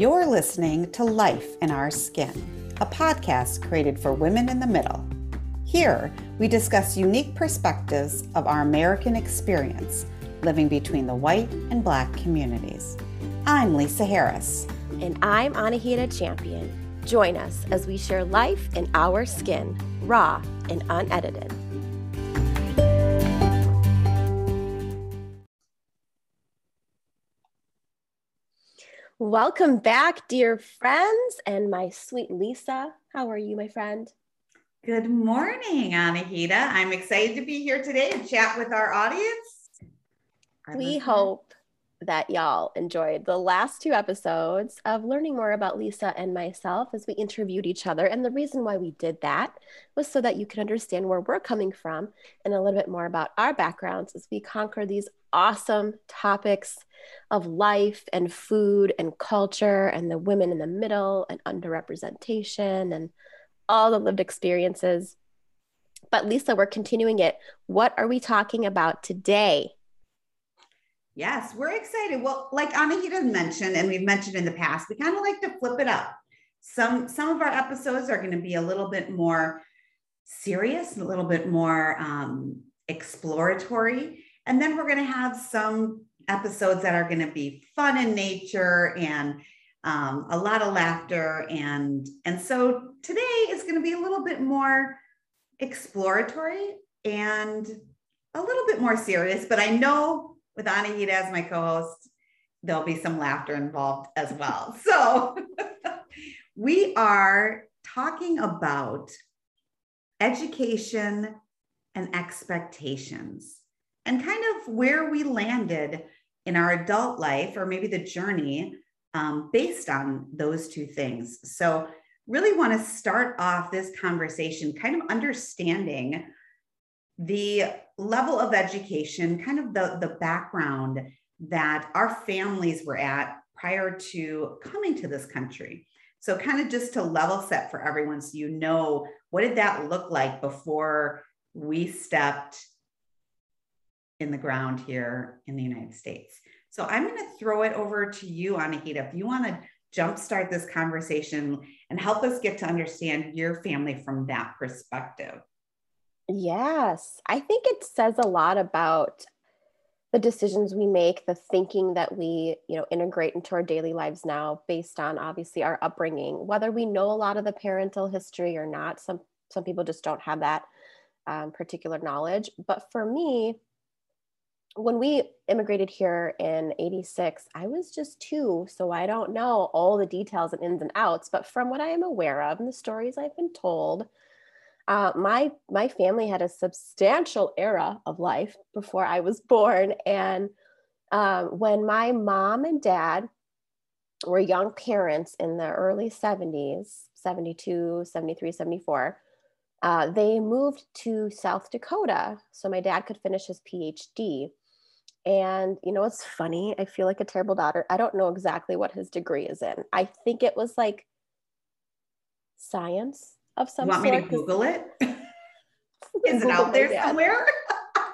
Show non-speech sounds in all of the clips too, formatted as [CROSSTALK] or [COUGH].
You're listening to Life in Our Skin, a podcast created for women in the middle. Here, we discuss unique perspectives of our American experience living between the white and black communities. I'm Lisa Harris. And I'm Anahita Champion. Join us as we share life in our skin, raw and unedited. Welcome back, dear friends, and my sweet Lisa. How are you, my friend? Good morning, Anahita. I'm excited to be here today and chat with our audience. Our we hope that y'all enjoyed the last two episodes of learning more about Lisa and myself as we interviewed each other. And the reason why we did that was so that you can understand where we're coming from and a little bit more about our backgrounds as we conquer these awesome topics of life and food and culture and the women in the middle and underrepresentation and all the lived experiences. But Lisa, we're continuing it. What are we talking about today? Yes, we're excited. Well, like Anahita mentioned, and we've mentioned in the past, we kind of like to flip it up. Some some of our episodes are going to be a little bit more serious, a little bit more um, exploratory, and then we're going to have some episodes that are going to be fun in nature and um, a lot of laughter and and so today is going to be a little bit more exploratory and a little bit more serious but i know with anahita as my co-host there'll be some laughter involved as well [LAUGHS] so [LAUGHS] we are talking about education and expectations and kind of where we landed in our adult life or maybe the journey um, based on those two things. So, really want to start off this conversation kind of understanding the level of education, kind of the, the background that our families were at prior to coming to this country. So, kind of just to level set for everyone so you know what did that look like before we stepped in the ground here in the United States. So I'm going to throw it over to you, Anahita. If you want to jumpstart this conversation and help us get to understand your family from that perspective. Yes, I think it says a lot about the decisions we make, the thinking that we, you know, integrate into our daily lives now based on obviously our upbringing, whether we know a lot of the parental history or not. Some some people just don't have that um, particular knowledge. But for me, when we immigrated here in 86 i was just two so i don't know all the details and ins and outs but from what i am aware of and the stories i've been told uh, my my family had a substantial era of life before i was born and um, when my mom and dad were young parents in the early 70s 72 73 74 uh, they moved to south dakota so my dad could finish his phd and you know, it's funny. I feel like a terrible daughter. I don't know exactly what his degree is in. I think it was like science of some you want sort. me to Google it? [LAUGHS] is it out there somewhere?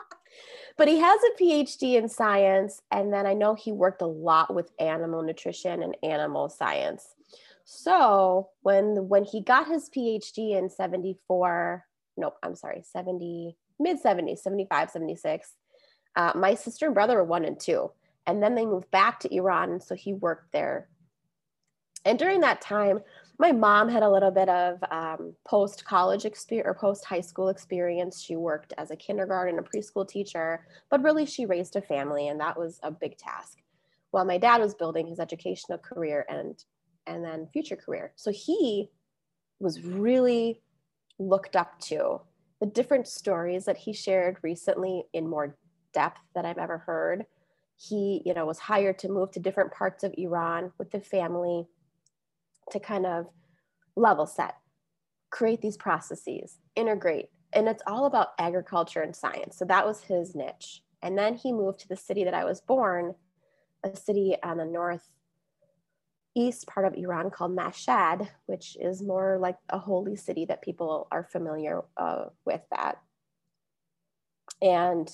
[LAUGHS] but he has a PhD in science. And then I know he worked a lot with animal nutrition and animal science. So when when he got his PhD in 74, nope, I'm sorry, 70, mid 70s, 75, 76, uh, my sister and brother were one and two. And then they moved back to Iran. And so he worked there. And during that time, my mom had a little bit of um, post college experience or post high school experience. She worked as a kindergarten and preschool teacher, but really she raised a family, and that was a big task. While my dad was building his educational career and and then future career. So he was really looked up to. The different stories that he shared recently in more depth that I've ever heard. He, you know, was hired to move to different parts of Iran with the family to kind of level set, create these processes, integrate. And it's all about agriculture and science. So that was his niche. And then he moved to the city that I was born, a city on the north east part of Iran called Mashhad, which is more like a holy city that people are familiar uh, with that. And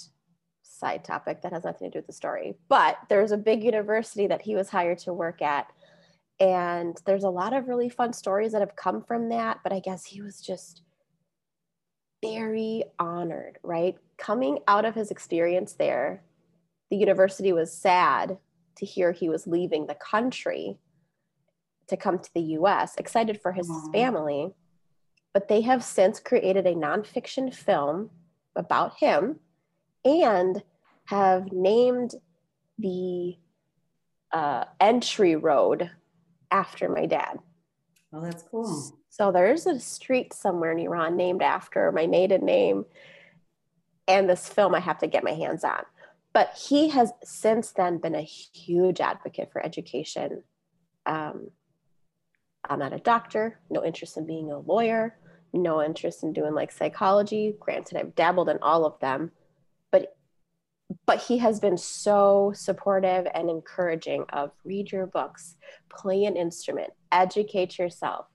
side topic that has nothing to do with the story. But there's a big university that he was hired to work at. And there's a lot of really fun stories that have come from that. But I guess he was just very honored, right? Coming out of his experience there, the university was sad to hear he was leaving the country to come to the US, excited for his Aww. family. But they have since created a nonfiction film about him and have named the uh, entry road after my dad. Oh, that's cool. So there's a street somewhere in Iran named after my maiden name. And this film I have to get my hands on. But he has since then been a huge advocate for education. Um, I'm not a doctor, no interest in being a lawyer, no interest in doing like psychology. Granted, I've dabbled in all of them, but he has been so supportive and encouraging of read your books, play an instrument, educate yourself,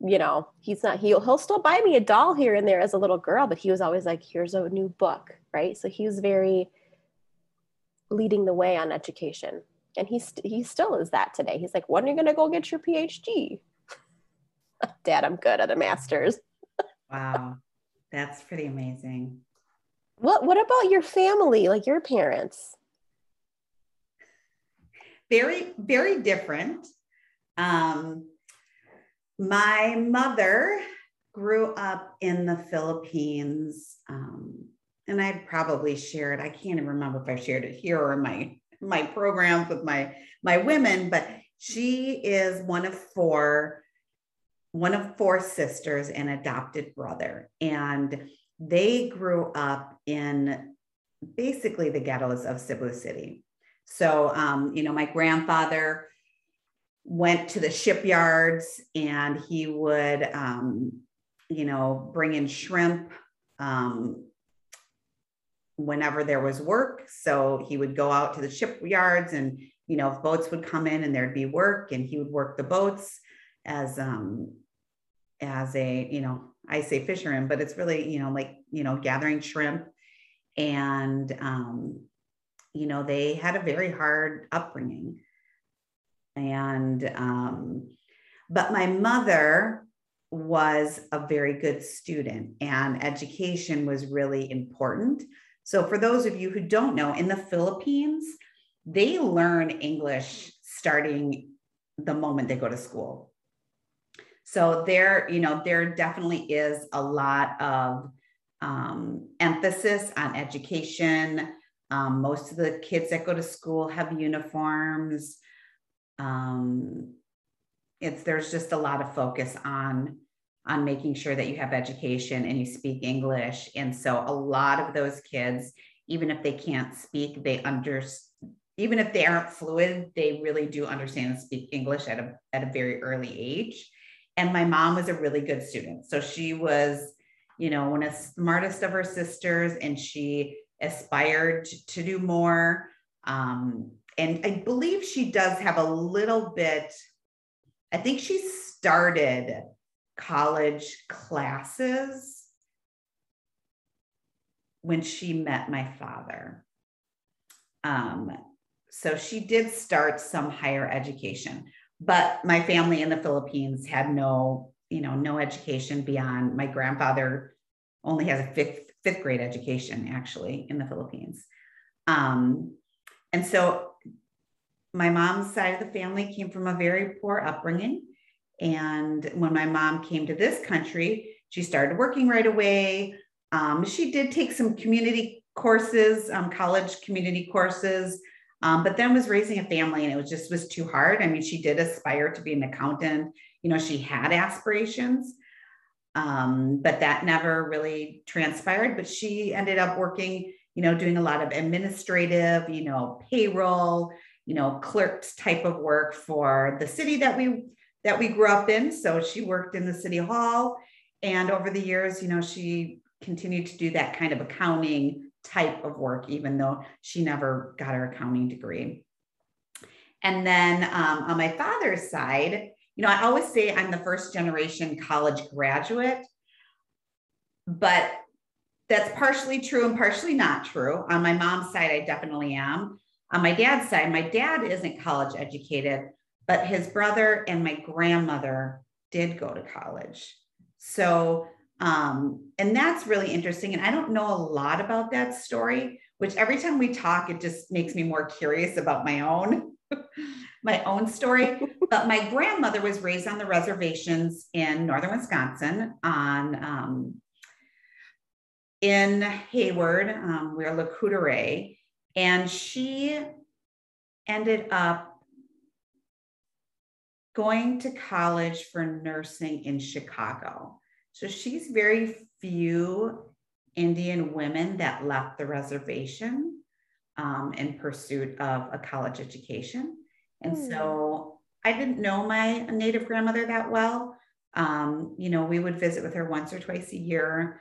you know, he's not, he'll, he'll still buy me a doll here and there as a little girl, but he was always like, here's a new book, right? So he was very leading the way on education. And he, st- he still is that today. He's like, when are you going to go get your PhD? [LAUGHS] Dad, I'm good at a master's. [LAUGHS] wow. That's pretty amazing. What, what about your family, like your parents? Very, very different. Um, my mother grew up in the Philippines. Um, and I'd probably shared. I can't even remember if I shared it here or in my my programs with my my women, but she is one of four, one of four sisters and adopted brother. And they grew up in basically the ghettos of Cebu City. So um, you know, my grandfather went to the shipyards and he would, um, you know, bring in shrimp um, whenever there was work. So he would go out to the shipyards and, you know, if boats would come in and there'd be work and he would work the boats as, um, as a, you know, I say fisherman, but it's really, you know, like, you know, gathering shrimp. And, um, you know, they had a very hard upbringing. And um, but my mother was a very good student and education was really important. So for those of you who don't know in the philippines they learn english starting the moment they go to school so there you know there definitely is a lot of um, emphasis on education. Um, most of the kids that go to school have uniforms. Um, it's there's just a lot of focus on on making sure that you have education and you speak english. And so a lot of those kids even if they can't speak they under even if they aren't fluid they really do understand and speak english at a, at a very early age and my mom was a really good student. So she was you know one of the smartest of her sisters and she aspired to, do more. Um, and I believe she does have a little bit, I think she started college classes when she met my father. Um, so she did start some higher education, but my family in the Philippines had no, you know, no education beyond my grandfather only has a fifth fifth grade education actually in the Philippines. Um, and so my mom's side of the family came from a very poor upbringing. And when my mom came to this country, she started working right away. Um, she did take some community courses, um, college community courses, um, but then was raising a family and it was just was too hard. I mean, she did aspire to be an accountant. You know, she had aspirations, um, but that never really transpired. But she ended up working, you know, doing a lot of administrative, you know, payroll, you know, clerks type of work for the city that we that we grew up in. So she worked in the city hall. And over the years, you know, she continued to do that kind of accounting type of work, even though she never got her accounting degree. And then um, on my father's side, you know, I always say I'm the first generation college graduate, but that's partially true and partially not true. On my mom's side, I definitely am. On my dad's side, my dad isn't college educated, but his brother and my grandmother did go to college. So, um, and that's really interesting. And I don't know a lot about that story, which every time we talk, it just makes me more curious about my own. [LAUGHS] my own story but my grandmother was raised on the reservations in northern wisconsin on um, in hayward um, we're Lac Courte Oreilles, and she ended up going to college for nursing in Chicago. So she's very few Indian women that left the reservation um, in pursuit of a college education. And mm. so I didn't know my native grandmother that well. Um, you know, we would visit with her once or twice a year.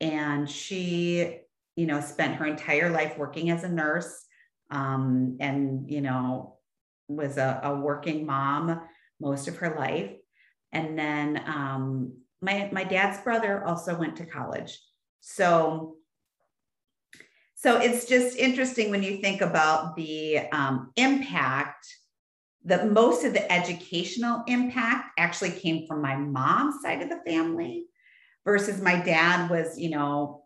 And she, you know, spent her entire life working as a nurse um, and, you know, was a, a working mom most of her life. And then um, my my dad's brother also went to college. So so it's just interesting when you think about the um, impact that most of the educational impact actually came from my mom's side of the family versus my dad was you know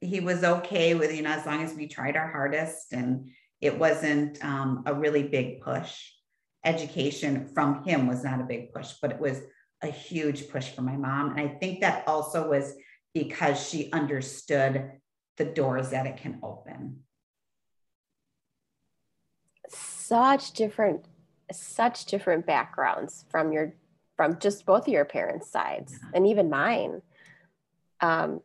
he was okay with you know as long as we tried our hardest and it wasn't um, a really big push education from him was not a big push, but it was a huge push for my mom. And I think that also was because she understood the doors that it can open. Such different, such different backgrounds from your, from just both of your parents' sides yeah. and even mine. Um,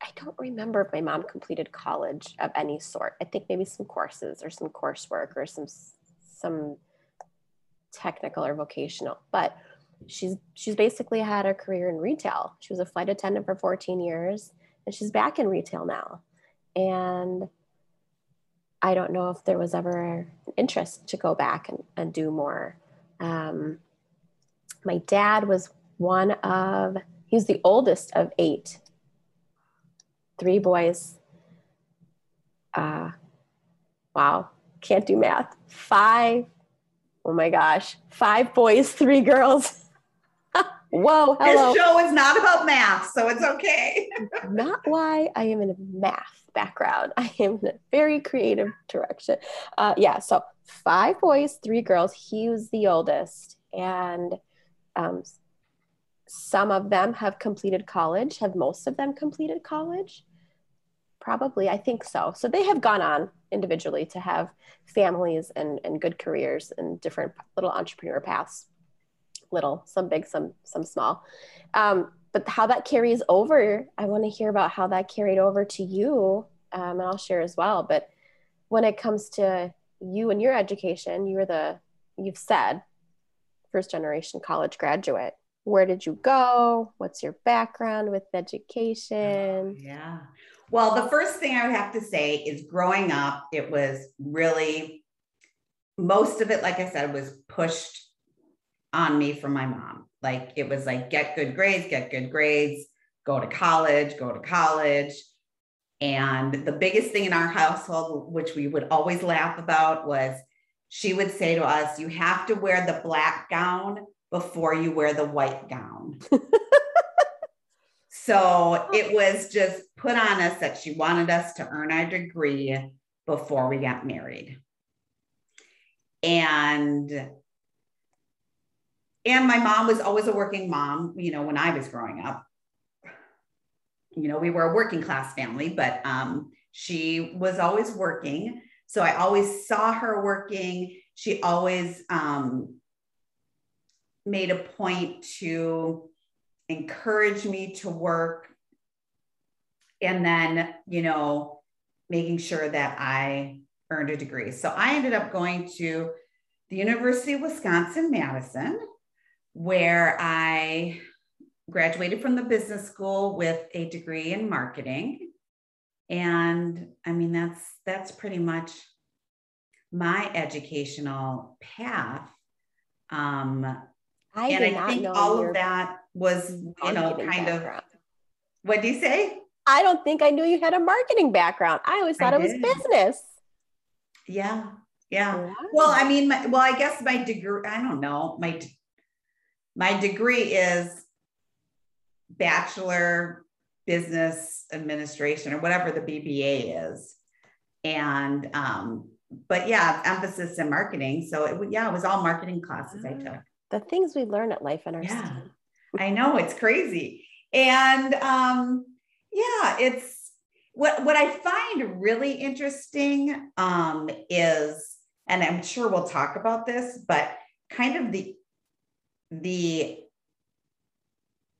I don't remember if my mom completed college of any sort. I think maybe some courses or some coursework or some some technical or vocational, but she's she's basically had a career in retail. She was a flight attendant for 14 years and she's back in retail now. And I don't know if there was ever an interest to go back and, and do more. Um, my dad was one of, he was the oldest of eight, three boys. Uh, wow can't do math. Five, oh my gosh, five boys, three girls. [LAUGHS] Whoa, hello. This show is not about math, so it's okay. [LAUGHS] not why I am in a math background. I am in a very creative direction. Uh, yeah, so five boys, three girls. He was the oldest. And um, some of them have completed college. Have most of them completed college? Probably, I think so. So they have gone on individually to have families and, and good careers and different little entrepreneur paths. Little some big some some small. Um, but how that carries over i want to hear about how that carried over to you um, and i'll share as well. But when it comes to you and your education you were the you've said first generation college graduate. Where did you go? What's your background with education? Yeah well, the first thing I would have to say is growing up, it was really most of it, like I said, was pushed on me from my mom. Like it was like, get good grades, get good grades, go to college, go to college. And the biggest thing in our household, which we would always laugh about, was she would say to us, You have to wear the black gown before you wear the white gown. [LAUGHS] So it was just put on us that she wanted us to earn our degree before we got married. And and my mom was always a working mom, you know, when I was growing up. You know, we were a working class family, but um, she was always working. So I always saw her working. She always um, made a point to encourage me to work and then you know making sure that i earned a degree. So i ended up going to the university of wisconsin madison where i graduated from the business school with a degree in marketing. And i mean that's that's pretty much my educational path. Um, I and I think all of that was, you know, kind background. of what do you say? I don't think I knew you had a marketing background. I always thought I it was business. Yeah. Yeah. Well, I mean, my, well, I guess my degree, I don't know. My my degree is bachelor business administration or whatever the BBA is. And um, but yeah, emphasis in marketing. So it yeah, it was all marketing classes I took. The things we learn at life and our yeah. [LAUGHS] I know it's crazy. And um, yeah, it's what what I find really interesting um, is, and I'm sure we'll talk about this, but kind of the the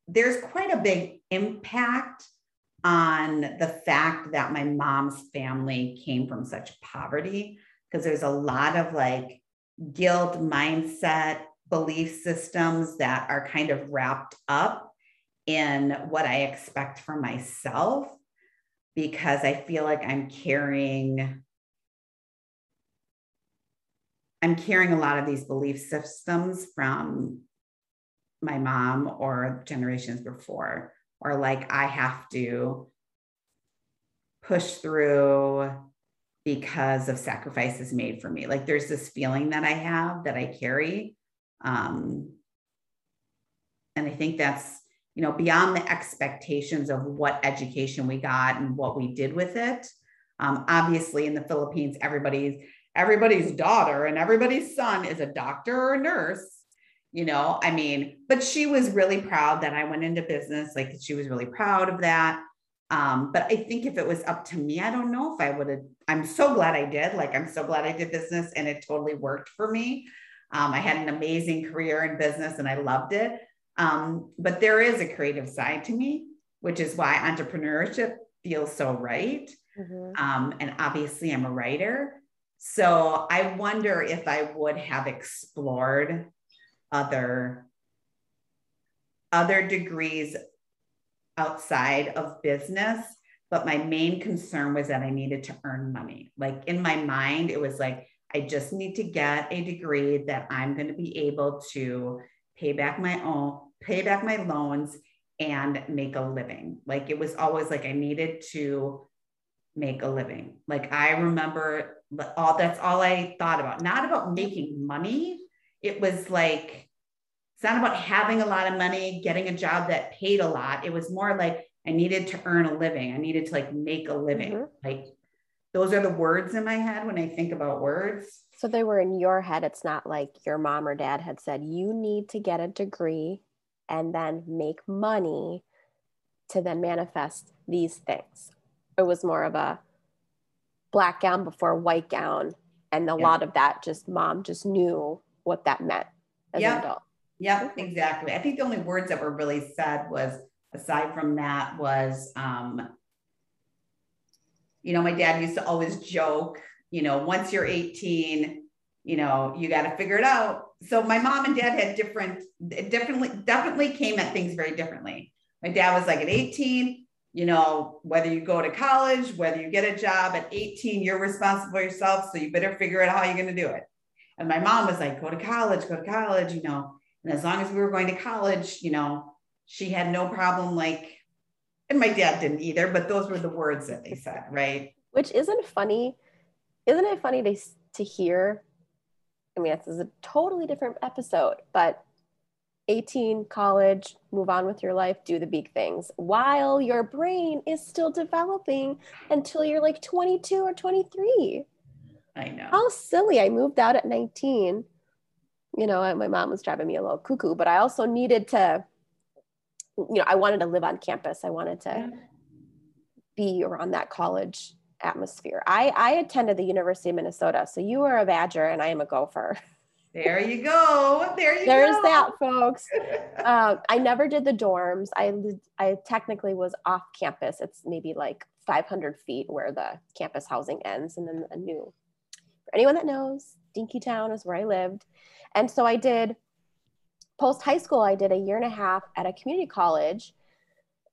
there's quite a big impact on the fact that my mom's family came from such poverty because there's a lot of like guilt mindset belief systems that are kind of wrapped up in what I expect for myself because I feel like I'm carrying I'm carrying a lot of these belief systems from my mom or generations before or like I have to push through because of sacrifices made for me. Like there's this feeling that I have that I carry. Um, and I think that's, you know, beyond the expectations of what education we got and what we did with it. Um, obviously, in the Philippines, everybody's everybody's daughter and everybody's son is a doctor or a nurse you know i mean but she was really proud that i went into business like she was really proud of that um, but i think if it was up to me i don't know if i would have i'm so glad i did like i'm so glad i did business and it totally worked for me um, i had an amazing career in business and i loved it. Um, but there is a creative side to me which is why entrepreneurship feels so right. Mm-hmm. Um, and obviously i'm a writer. So i wonder if i would have explored other other degrees outside of business. But my main concern was that i needed to earn money. Like in my mind it was like i just need to get a degree that i'm going to be able to pay back my own pay back my loans and make a living like it was always like i needed to make a living like i remember all that's all i thought about not about making money it was like it's not about having a lot of money, getting a job that paid a lot. It was more like I needed to earn a living. I needed to like make a living. Mm-hmm. Like those are the words in my head when I think about words. So they were in your head. It's not like your mom or dad had said, you need to get a degree and then make money to then manifest these things. It was more of a black gown before white gown. And a yeah. lot of that just mom just knew what that meant as yeah. an adult. Yeah, exactly. I think the only words that were really said was aside from that was um, you know, my dad used to always joke, you know, once you're 18, you know, you got to figure it out. So my mom and dad had different, definitely, definitely came at things very differently. My dad was like at 18, you know, whether you go to college, whether you get a job at 18, you're responsible for yourself. So you better figure out how you're going to do it. And my mom was like, go to college, go to college, you know. And as long as we were going to college, you know, she had no problem like, and my dad didn't either, but those were the words that they said, right? Which isn't funny. Isn't it funny to, to hear? I mean, this is a totally different episode, but 18, college, move on with your life, do the big things while your brain is still developing until you're like 22 or 23. I know. How silly. I moved out at 19 you know, my mom was driving me a little cuckoo, but I also needed to, you know, I wanted to live on campus. I wanted to be around that college atmosphere. I, I attended the University of Minnesota. So you are a Badger and I am a Gopher. There you go. There you go. There's go. that, folks. [LAUGHS] um, I never did the dorms. I, I technically was off campus. It's maybe like 500 feet where the campus housing ends. And then a new, for anyone that knows, Dinkytown is where I lived. And so I did post high school, I did a year and a half at a community college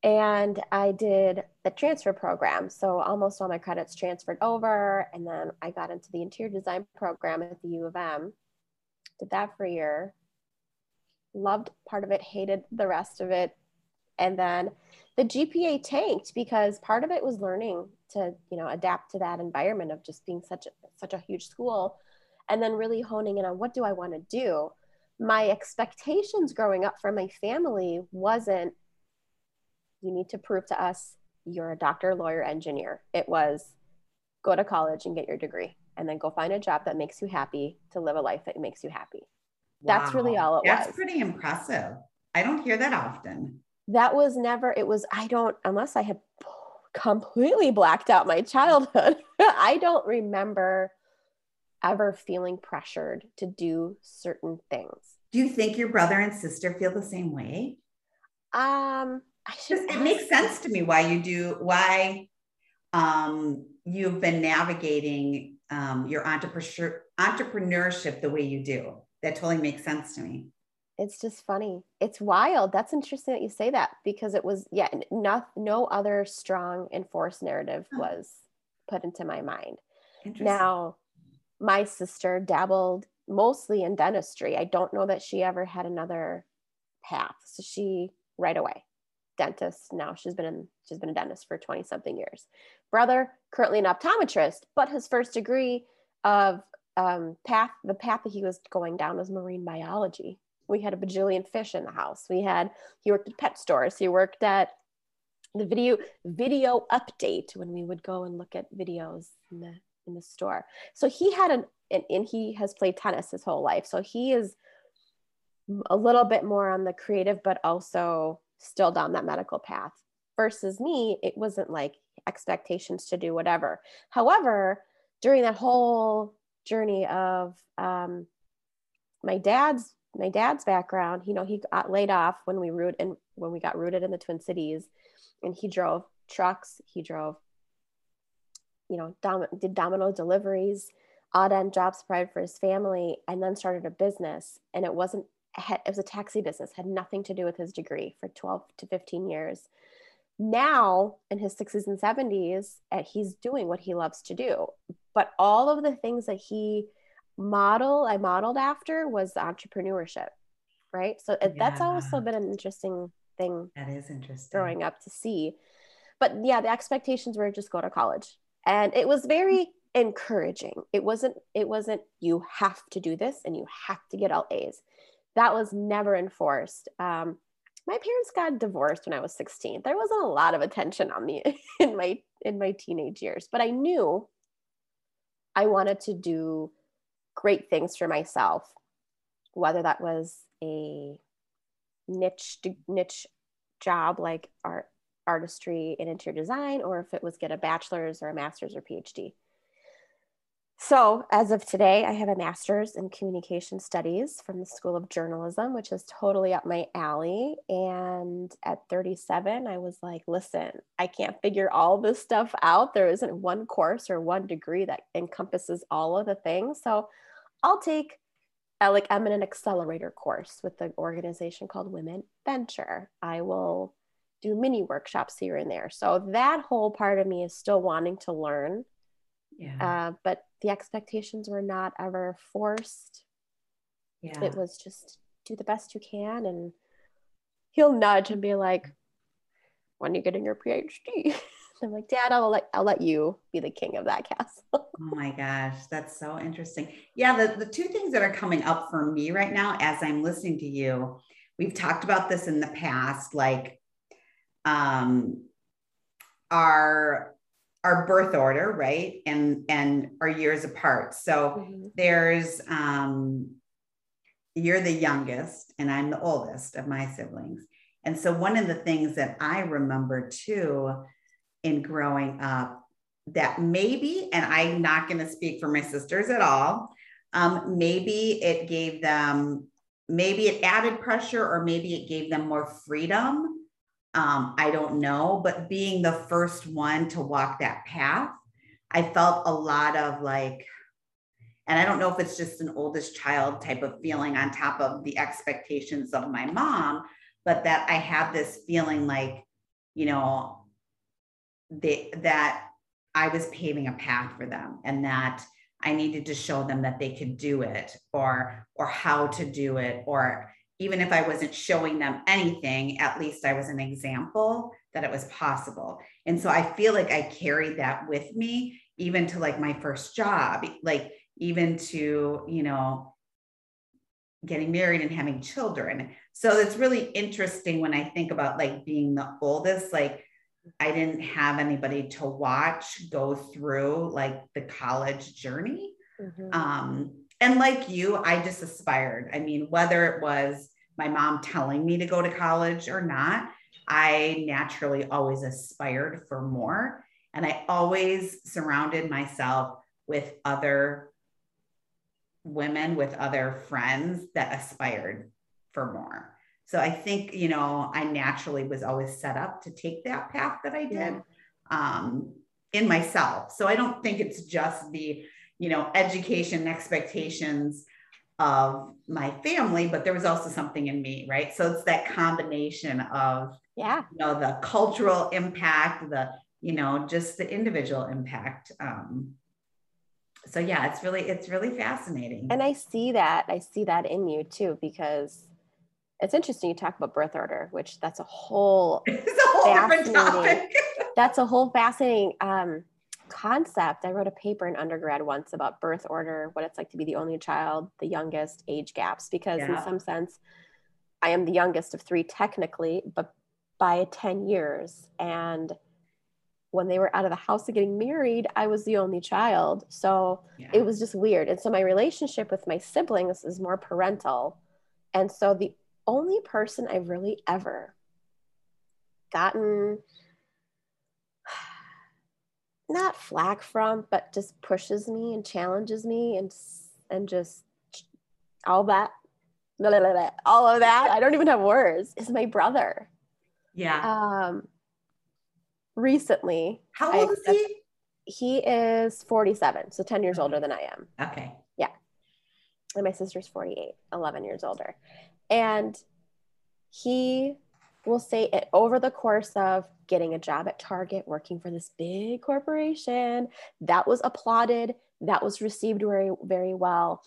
and I did the transfer program. So almost all my credits transferred over. And then I got into the interior design program at the U of M. Did that for a year. Loved part of it, hated the rest of it. And then the GPA tanked because part of it was learning to, you know, adapt to that environment of just being such a, such a huge school and then really honing in on what do I want to do. My expectations growing up from my family wasn't you need to prove to us you're a doctor, lawyer, engineer. It was go to college and get your degree and then go find a job that makes you happy to live a life that makes you happy. Wow. That's really all it That's was. That's pretty impressive. I don't hear that often. That was never, it was, I don't, unless I had completely blacked out my childhood, [LAUGHS] I don't remember ever feeling pressured to do certain things. Do you think your brother and sister feel the same way? Um, I should. It makes sense to me why you do why um, you've been navigating um, your entrepreneur, entrepreneurship the way you do. That totally makes sense to me. It's just funny. It's wild. That's interesting that you say that because it was yeah. No, no other strong enforced narrative was put into my mind. Now, my sister dabbled mostly in dentistry. I don't know that she ever had another path. So she right away dentist now she's been in she's been a dentist for 20 something years brother currently an optometrist but his first degree of um, path the path that he was going down was marine biology we had a bajillion fish in the house we had he worked at pet stores he worked at the video video update when we would go and look at videos in the in the store. So he had an and, and he has played tennis his whole life. So he is a little bit more on the creative but also still down that medical path. Versus me it wasn't like expectations to do whatever. However during that whole journey of um, my dad's my dad's background you know he got laid off when we root and when we got rooted in the twin cities and he drove trucks he drove you know dom- did domino deliveries odd end jobs provided for his family and then started a business and it wasn't it was a taxi business, had nothing to do with his degree for 12 to 15 years. Now, in his 60s and 70s, uh, he's doing what he loves to do. But all of the things that he model I modeled after was entrepreneurship, right? So yeah. that's also been an interesting thing. That is interesting. Growing up to see. But yeah, the expectations were just go to college. And it was very encouraging. It wasn't it wasn't you have to do this and you have to get all A's that was never enforced. Um, my parents got divorced when I was 16. There wasn't a lot of attention on me [LAUGHS] in my in my teenage years, but I knew I wanted to do great things for myself, whether that was a niche niche job like art artistry and interior design or if it was get a bachelor's or a master's or phd so, as of today, I have a master's in communication studies from the School of Journalism, which is totally up my alley. And at 37, I was like, listen, I can't figure all this stuff out. There isn't one course or one degree that encompasses all of the things. So, I'll take a, like I'm in an accelerator course with the organization called Women Venture. I will do mini workshops here and there. So that whole part of me is still wanting to learn. Yeah. Uh, but the expectations were not ever forced. Yeah. It was just do the best you can and he'll nudge and be like, when are you getting your PhD? [LAUGHS] I'm like, Dad, I'll let I'll let you be the king of that castle. [LAUGHS] oh my gosh, that's so interesting. Yeah, the, the two things that are coming up for me right now as I'm listening to you, we've talked about this in the past, like um our our birth order, right? And and our years apart. So mm-hmm. there's um you're the youngest and I'm the oldest of my siblings. And so one of the things that I remember too in growing up that maybe, and I'm not going to speak for my sisters at all, um, maybe it gave them, maybe it added pressure or maybe it gave them more freedom um, I don't know, but being the first one to walk that path, I felt a lot of like, and I don't know if it's just an oldest child type of feeling on top of the expectations of my mom, but that I had this feeling like, you know, they, that I was paving a path for them and that I needed to show them that they could do it or or how to do it or even if I wasn't showing them anything, at least I was an example that it was possible. And so I feel like I carried that with me even to like my first job. Like even to, you know, getting married and having children. So it's really interesting when I think about like being the oldest, like I didn't have anybody to watch go through like the college journey. Mm-hmm. Um, and like you, I just aspired. I mean, whether it was my mom telling me to go to college or not, I naturally always aspired for more. And I always surrounded myself with other women, with other friends that aspired for more. So I think, you know, I naturally was always set up to take that path that I did um, in myself. So I don't think it's just the, you know, education expectations of my family, but there was also something in me, right? So it's that combination of, yeah, you know, the cultural impact, the, you know, just the individual impact. Um, so yeah, it's really, it's really fascinating. And I see that, I see that in you too, because it's interesting you talk about birth order, which that's a whole, [LAUGHS] it's a whole different topic. [LAUGHS] that's a whole fascinating um, concept. I wrote a paper in undergrad once about birth order, what it's like to be the only child, the youngest, age gaps, because yeah. in some sense, I am the youngest of three technically, but by 10 years. And when they were out of the house and getting married, I was the only child. So yeah. it was just weird. And so my relationship with my siblings is more parental. And so the only person I've really ever gotten not flack from, but just pushes me and challenges me and and just all that, blah, blah, blah, all of that. I don't even have words. Is my brother. Yeah. Um. Recently. How old is he? He is 47, so 10 years older than I am. Okay. Yeah. And my sister's 48, 11 years older. And he will say it over the course of getting a job at Target, working for this big corporation, that was applauded, that was received very, very well.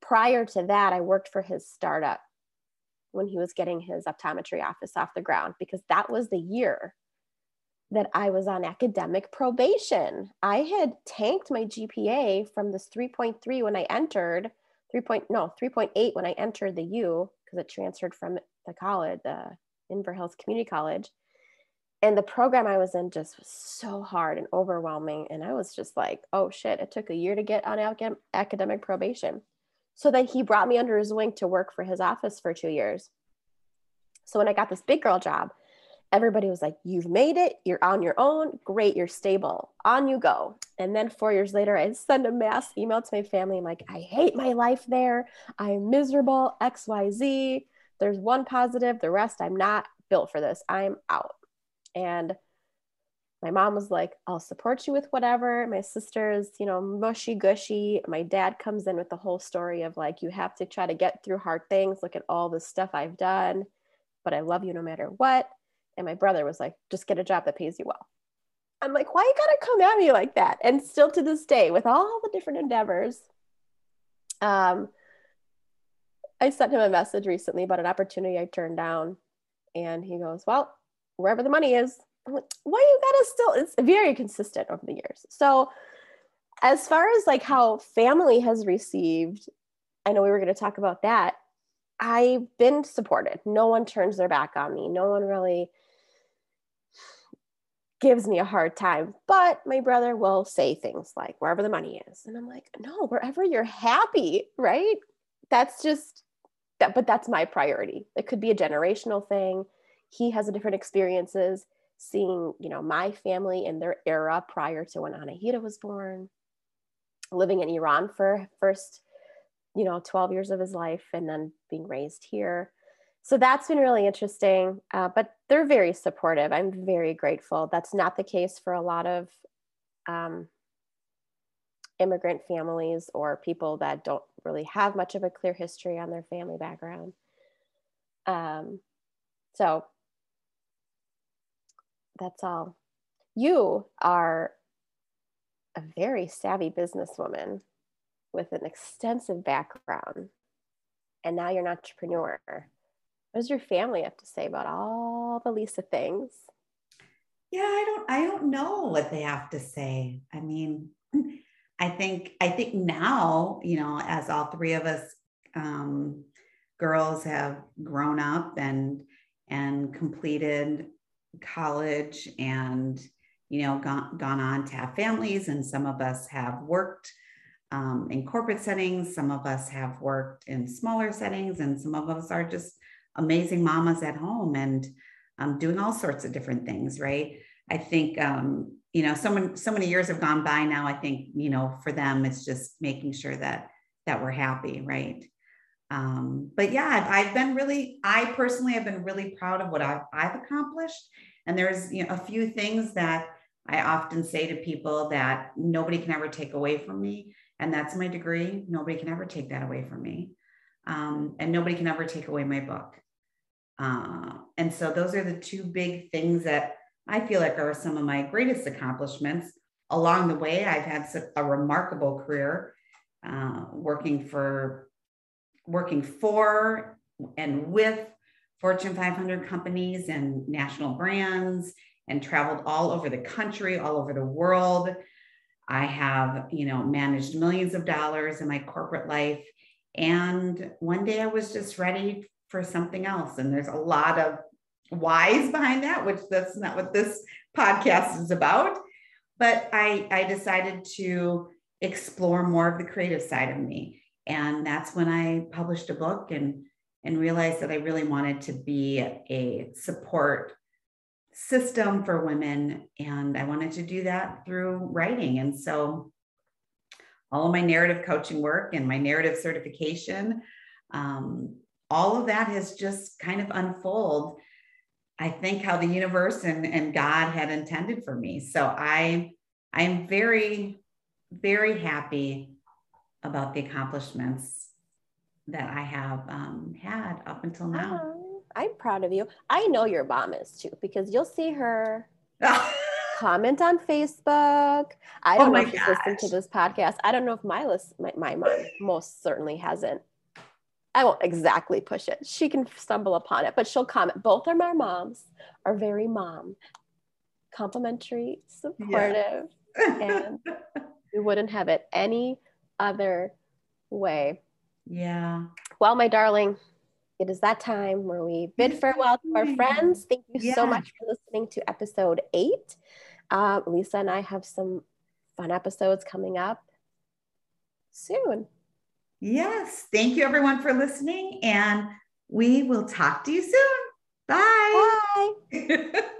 Prior to that, I worked for his startup when he was getting his optometry office off the ground because that was the year that I was on academic probation. I had tanked my GPA from this 3.3 when I entered, 3. Point, no, 3.8 when I entered the U because it transferred from the college, the Inver Hills Community College. And the program I was in just was so hard and overwhelming. And I was just like, oh shit, it took a year to get on academic probation. So then he brought me under his wing to work for his office for two years. So when I got this big girl job, everybody was like, You've made it. You're on your own. Great. You're stable. On you go. And then four years later, I send a mass email to my family. I'm like, I hate my life there. I'm miserable. XYZ. There's one positive, the rest, I'm not built for this. I'm out. And my mom was like, I'll support you with whatever. My sister's, you know, mushy gushy. My dad comes in with the whole story of like, you have to try to get through hard things. Look at all the stuff I've done, but I love you no matter what. And my brother was like, just get a job that pays you well. I'm like, why you gotta come at me like that? And still to this day, with all the different endeavors, um, I sent him a message recently about an opportunity I turned down, and he goes, "Well, wherever the money is." Like, "Why you gotta still?" It's very consistent over the years. So, as far as like how family has received, I know we were to talk about that. I've been supported. No one turns their back on me. No one really gives me a hard time. But my brother will say things like, wherever the money is. And I'm like, no, wherever you're happy, right? That's just that, but that's my priority. It could be a generational thing. He has a different experiences seeing, you know, my family in their era prior to when Anahita was born, living in Iran for first, you know, 12 years of his life and then being raised here. So that's been really interesting, uh, but they're very supportive. I'm very grateful. That's not the case for a lot of um, immigrant families or people that don't really have much of a clear history on their family background. Um, so that's all. You are a very savvy businesswoman with an extensive background, and now you're an entrepreneur. What does your family have to say about all the Lisa things? Yeah, I don't I don't know what they have to say. I mean, [LAUGHS] I think I think now, you know, as all three of us um, girls have grown up and and completed college and you know gone, gone on to have families and some of us have worked um, in corporate settings some of us have worked in smaller settings and some of us are just amazing mamas at home and um, doing all sorts of different things right? I think um, you know so many so many years have gone by now i think you know for them it's just making sure that that we're happy right um, but yeah I've, I've, been really i personally have been really proud of what I've, I've accomplished. And there's you know a few things that i often say to people that nobody can ever take away from me. And that's my degree. Nobody can ever take that away from me. Um, and nobody can ever take away my book. Uh, and so those are the two big things that I feel like are some of my greatest accomplishments. Along the way, I've had a remarkable career uh, working for working for and with Fortune 500 companies and national brands and traveled all over the country, all over the world. I have, you know, managed millions of dollars in my corporate life. And one day I was just ready for something else. And there's a lot of whys behind that, which that's not what this podcast is about. But I, I decided to explore more of the creative side of me. And that's when I published a book and, and realized that I really wanted to be a support system for women. And I wanted to do that through writing. And so all of my narrative coaching work and my narrative certification, um, all of that has just kind of unfolded I think how the universe and, and God had intended for me. So I I'm very, very happy about the accomplishments that I have um, had up until now. Oh, I'm proud of you. I know your mom is too, because you'll see her [LAUGHS] comment on Facebook. I don't oh know if she's listened to this podcast. I don't know if my list, my, my mom most certainly hasn't I won't exactly push it. She can stumble upon it, but she'll comment. Both of our moms are very mom, complimentary, supportive, yeah. and [LAUGHS] we wouldn't have it any other way. Yeah. Well, my darling, it is that time where we bid farewell to our friends. Thank you yeah. so much for listening to episode eight. Uh, Lisa and I have some fun episodes coming up soon. Yes. Thank you, everyone, for listening. And we will talk to you soon. Bye. Bye. [LAUGHS]